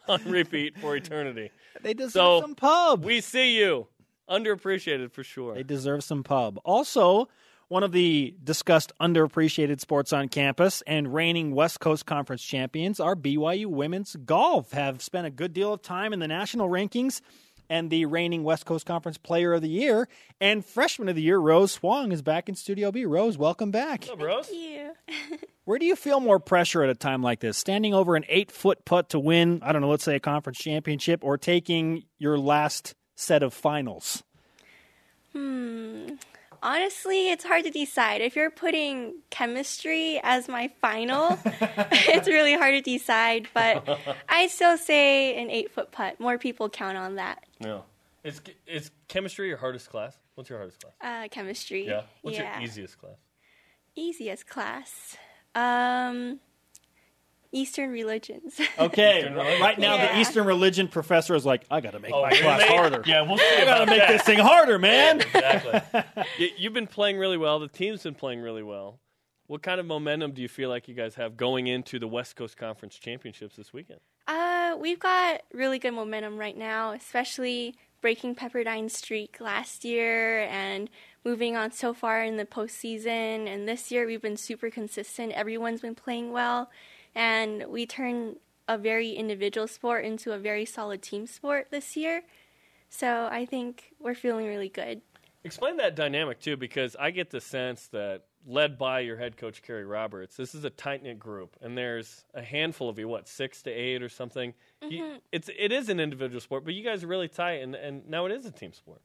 [laughs] on repeat for eternity. They deserve So, some pub. We see you. Underappreciated for sure. They deserve some pub. Also, one of the discussed underappreciated sports on campus and reigning West Coast Conference champions are BYU women's golf. Have spent a good deal of time in the national rankings and the reigning West Coast Conference Player of the Year and Freshman of the Year Rose Huang is back in Studio B. Rose, welcome back. What's up, Rose? you. [laughs] Where do you feel more pressure at a time like this? Standing over an eight foot putt to win, I don't know, let's say a conference championship, or taking your last set of finals? Hmm. Honestly, it's hard to decide. If you're putting chemistry as my final, [laughs] it's really hard to decide. But [laughs] I still say an eight foot putt. More people count on that. No. Is, is chemistry your hardest class? What's your hardest class? Uh, chemistry. Yeah. What's yeah. your easiest class? Easiest class. Um, Eastern religions. Okay, right now Yeah. the Eastern religion professor is like, I got to make my really? class harder. Yeah, we'll see I got to make this thing harder, man. [laughs] Exactly. [laughs] you, you've been playing really well. The team's been playing really well. What kind of momentum do you feel like you guys have going into the West Coast Conference Championships this weekend? Uh, we've got really good momentum right now, especially breaking Pepperdine's streak last year and moving on so far in the postseason. And this year we've been super consistent. Everyone's been playing well, and we turned a very individual sport into a very solid team sport this year. So I think we're feeling really good. Explain that dynamic too, because I get the sense that led by your head coach Kerry Roberts, this is a tight knit group, and there's a handful of you, what six to eight or something. You, Mhm. it's it is an individual sport, but you guys are really tight, and, and now it is a team sport.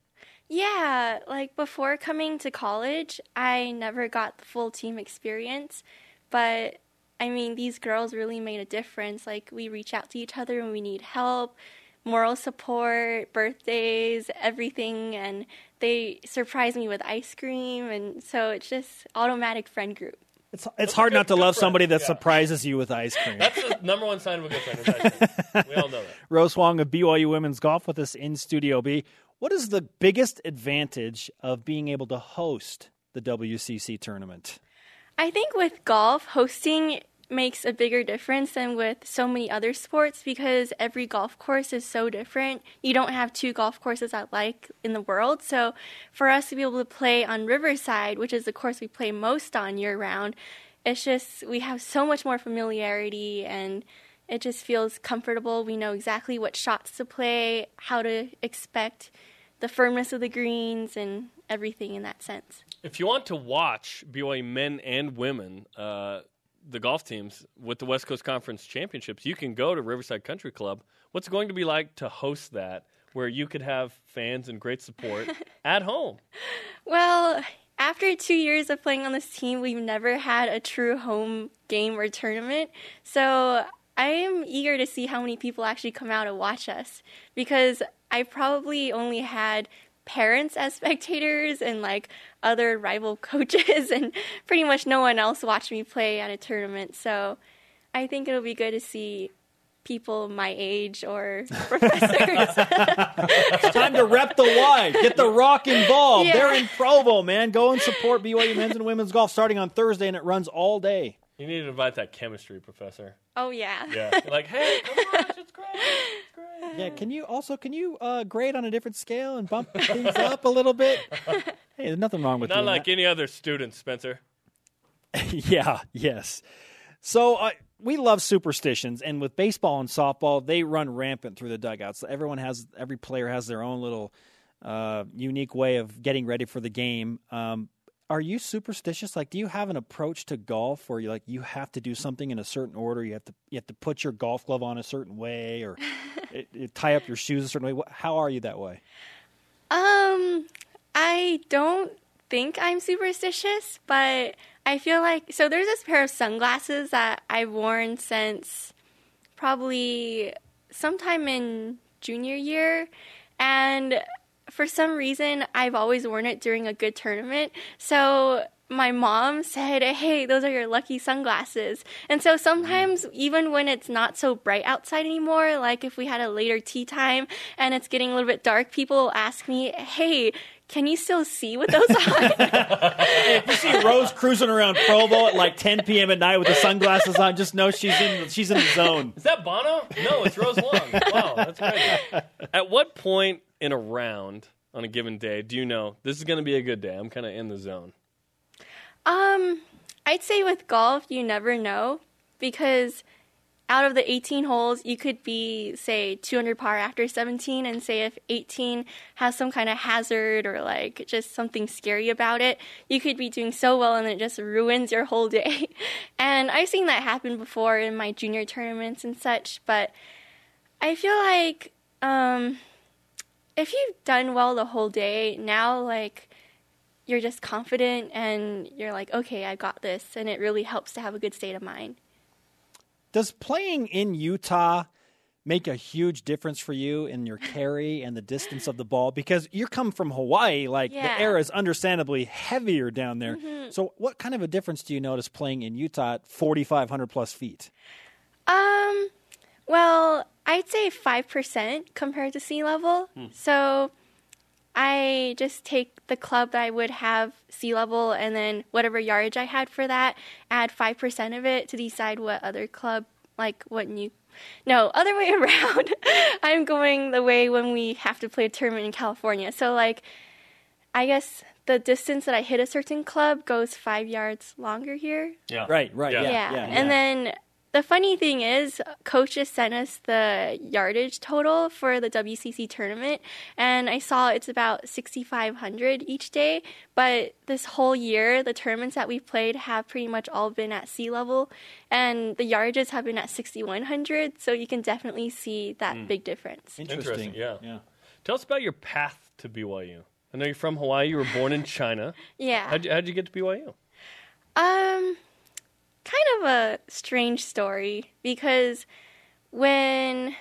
Yeah, like before coming to college, I never got the full team experience, but I mean, these girls really made a difference. Like, we reach out to each other when we need help, moral support, birthdays, everything. And they surprise me with ice cream. And so it's just automatic friend group. It's, it's hard not to love somebody that surprises you with ice cream. That's the number one sign of a good friend. is ice cream. we all know that. [laughs] Rose Huang of BYU Women's Golf with us in Studio B. What is the biggest advantage of being able to host the WCC tournament? I think with golf, hosting makes a bigger difference than with so many other sports because every golf course is so different. You don't have two golf courses I like in the world. So for us to be able to play on Riverside, which is the course we play most on year round, it's just we have so much more familiarity and it just feels comfortable. We know exactly what shots to play, how to expect the firmness of the greens and everything in that sense. If you want to watch BYU men and women, uh, the golf teams with the West Coast Conference Championships, you can go to Riverside Country Club. What's it going to be like to host that, where you could have fans and great support [laughs] at home? Well, after two years of playing on this team, we've never had a true home game or tournament. So I am eager to see how many people actually come out and watch us because I probably only had parents as [laughs] spectators and like other rival coaches [laughs] and pretty much no one else watched me play at a tournament. So I think it'll be good to see people my age or [laughs] professors. It's time to rep the Y. Get the rock involved. Yeah. They're in Provo, man. Go and support BYU men's and women's golf starting on Thursday, and it runs all day. You need to invite that chemistry professor. oh yeah. Yeah, [laughs] like hey, come on, it's great. It's great. Yeah, can you also can you uh, grade on a different scale and bump things up a little bit? [laughs] Hey, there's nothing wrong with that. Not doing like any other student, Spencer. [laughs] yeah, yes. So uh, we love superstitions, and with baseball and softball, they run rampant through the dugouts. Everyone has every player has their own little uh, unique way of getting ready for the game. Um, are you superstitious? Like, do you have an approach to golf where you like you have to do something in a certain order? You have to you have to put your golf glove on a certain way, or [laughs] it, it, tie up your shoes a certain way. How are you that way? Um, I don't think I'm superstitious, but I feel like so there's this pair of sunglasses that I've worn since probably sometime in junior year and for some reason I've always worn it during a good tournament. So my mom said, "Hey, those are your lucky sunglasses." And so sometimes mm. even when it's not so bright outside anymore, like if we had a later tea time and it's getting a little bit dark, people will ask me, "Hey, can you still see with those [laughs] on?" if you see Rose cruising around Provo at like 10 p.m. at night with the sunglasses on, just know she's in she's in the zone. Is that Bono? No, it's Rose Huang. Wow, that's crazy. [laughs] At what point in a round on a given day do you know this is going to be a good day? I'm kind of in the zone. Um, I'd say with golf, you never know because out of the 18 holes, you could be, say, 200 par after 17, and say if 18 has some kind of hazard or like just something scary about it, you could be doing so well and it just ruins your whole day. [laughs] And I've seen that happen before in my junior tournaments and such, but I feel like um, if you've done well the whole day, now like you're just confident and you're like, okay, I got this, and it really helps to have a good state of mind. Does playing in Utah make a huge difference for you in your [laughs] carry and the distance of the ball? Because you come from Hawaii, like Yeah. the air is understandably heavier down there. Mhm. So, what kind of a difference do you notice playing in Utah at 4,500 plus feet? Um, well, I'd say 5% compared to sea level. Hmm. So I just take the club that I would have sea level and then whatever yardage I had for that, add 5% of it to decide what other club, like what new. No, other way [laughs] around. I'm going the way when we have to play a tournament in California. So, like, I guess the distance that I hit a certain club goes five yards longer here. Yeah. Right, right. Yeah. Yeah. yeah, And then the funny thing is, coaches sent us the yardage total for the WCC tournament, and I saw it's about 6,500 each day. But this whole year, the tournaments that we've played have pretty much all been at sea level, and the yardages have been at 6,100. So you can definitely see that Mm. big difference. Interesting. Yeah. yeah. Tell us about your path to BYU. I know you're from Hawaii. You were born in China. [laughs] Yeah. How'd you, how'd you get to BYU? Um, kind of a strange story because when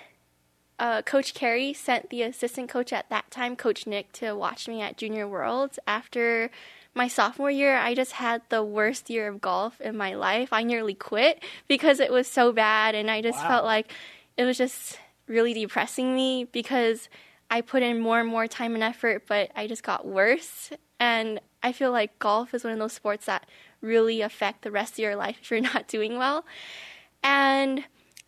uh, Coach Carey sent the assistant coach at that time, Coach Nick, to watch me at Junior Worlds after my sophomore year, I just had the worst year of golf in my life. I nearly quit because it was so bad, and I just Wow. felt like it was just really depressing me because I put in more and more time and effort, but I just got worse. And I feel like golf is one of those sports that really affect the rest of your life if you're [laughs] not doing well. And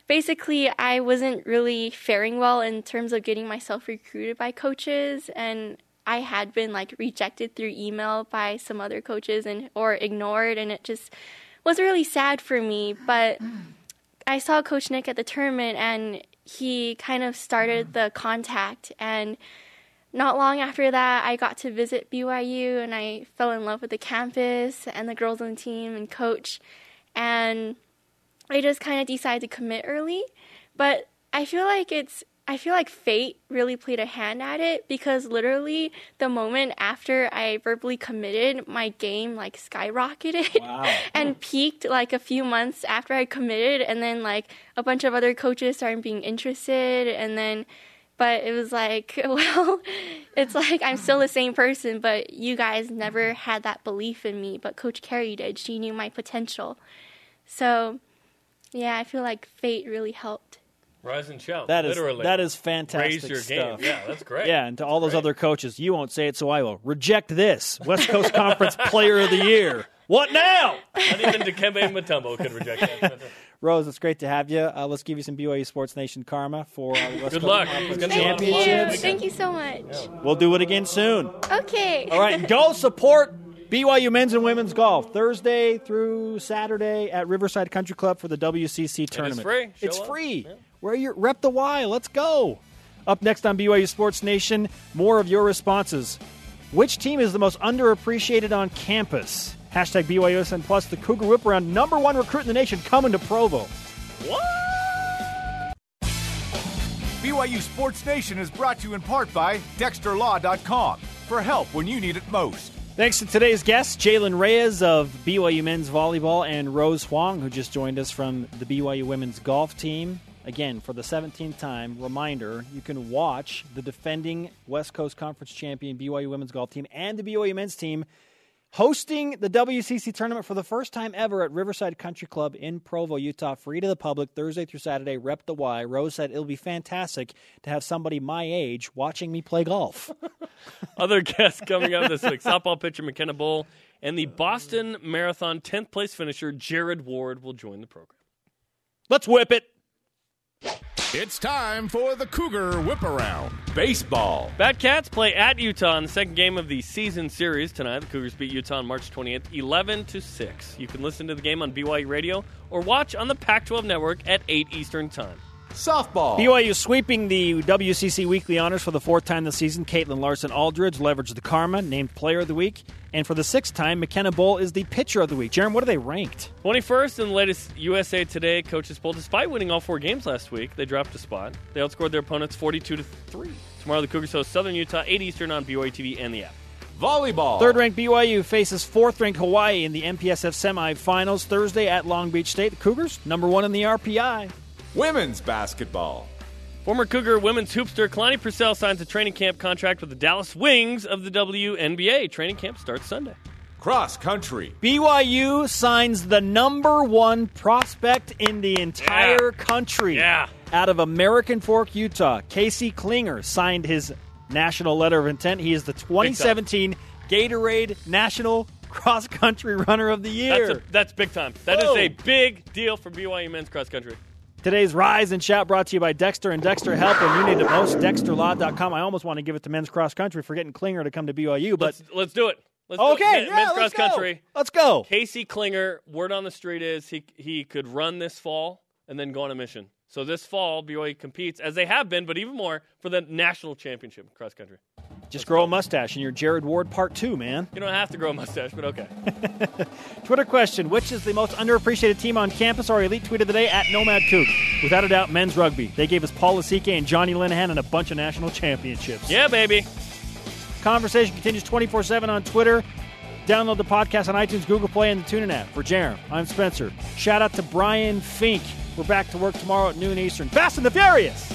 basically, I wasn't really faring well in terms of getting myself recruited by coaches, and I had been like rejected through email by some other coaches and or ignored, and it just was really sad for me. But I saw Coach Nick at the tournament, and he kind of started mm-hmm. the contact and not long after that, I got to visit BYU and I fell in love with the campus and the girls on the team and coach. And I just kind of decided to commit early. But I feel like it's, I feel like fate really played a hand at it because literally the moment after I verbally committed, my game like skyrocketed [laughs] and peaked like a few months after I committed. And then like a bunch of other coaches started being interested. And then but it was like, [laughs] well, it's like I'm still the same person, but you guys never had that belief in me. But Coach Carey did. She knew my potential. So, yeah, I feel like fate really helped. Rise and shout. That is literally. that is fantastic Raise your stuff. game. Yeah, that's great. Yeah, and to all those other coaches, you won't say it, so I will. Reject this. West Coast Conference Player of the Year. What now? [laughs] Not even Dikembe Mutombo could reject that. Rose, it's great to have you. Uh, let's give you some BYU Sports Nation karma for uh, the West Good Coast luck. Conference It's gonna be a lot of fun. Thank you. Thank you so much. We'll do it again soon. Okay. [laughs] All right, go support BYU men's and women's golf Thursday through Saturday at Riverside Country Club for the WCC tournament. It's free. Show it's up. free. Where you rep the Y. Let's go. Up next on BYU Sports Nation, more of your responses. Which team is the most underappreciated on campus? Hashtag BYUSN Plus, the Cougar Whip Around, number one recruit in the nation, coming to Provo. What? BYU Sports Nation is brought to you in part by DexterLaw.com for help when you need it most. Thanks to today's guests, Jalen Reyes of BYU men's volleyball and Rose Huang, who just joined us from the BYU women's golf team. Again, for the 17th time, reminder you can watch the defending West Coast Conference champion BYU women's golf team and the BYU men's team hosting the WCC tournament for the first time ever at Riverside Country Club in Provo, Utah, free to the public Thursday through Saturday. Rep the Y. Rose said it'll be fantastic to have somebody my age watching me play golf. [laughs] Other guests coming up this week: softball pitcher McKenna Bull and the Boston Marathon 10th place finisher Jared Ward will join the program. Let's whip it. It's time for the Cougar Whip Around Baseball. Bad Cats play at Utah in the second game of the season series tonight. The Cougars beat Utah on March 28th, 11 to 6. You can listen to the game on BYU Radio or watch on the Pac-12 network at 8 Eastern Time. Softball. BYU sweeping the WCC Weekly Honors for the fourth time this season. Caitlin Larson Aldridge leveraged the karma, named Player of the Week. And for the sixth time, McKenna Bull is the Pitcher of the Week. Jeremy, what are they ranked? 21st in the latest USA Today coaches poll. Despite winning all four games last week, they dropped a spot. They outscored their opponents 42 to 3. Tomorrow, the Cougars host Southern Utah, 8 Eastern on BYU TV and the app. Volleyball. Third ranked BYU faces fourth ranked Hawaii in the MPSF semifinals Thursday at Long Beach State. The Cougars, number one in the RPI. Women's basketball. Former Cougar women's hoopster Kalani Purcell signs a training camp contract with the Dallas Wings of the WNBA. Training camp starts Sunday. Cross country. BYU signs the number one prospect in the entire country. Yeah. Out of American Fork, Utah, Casey Clinger signed his national letter of intent. He is the 2017 Gatorade National Cross Country Runner of the Year. That's, a, that's big time. That is Boom. a big deal for BYU men's cross country. Today's Rise and Shout brought to you by Dexter and Dexter Help when you need it most. DexterLaw.com. I almost want to give it to men's cross country for getting Clinger to come to BYU, but Let's, let's do it. Let's Okay, do it. Men- yeah, men's let's cross country. Let's go. Casey Clinger, word on the street is he he could run this fall and then go on a mission. So this fall, BYU competes as they have been, but even more for the national championship cross country. just grow a mustache and you're Jared Ward Part 2, man. You don't have to grow a mustache, but okay. [laughs] Twitter question Which is the most underappreciated team on campus? Our elite tweet of the day at Nomad Coug. Without a doubt, men's rugby. They gave us Paul Lasike and Johnny Linehan and a bunch of national championships. Yeah, baby. Conversation continues 24 7 on Twitter. Download the podcast on iTunes, Google Play, and the TuneIn app. For Jerem, I'm Spencer. Shout out to Brian Fink. We're back to work tomorrow at noon Eastern. Fast and the Furious!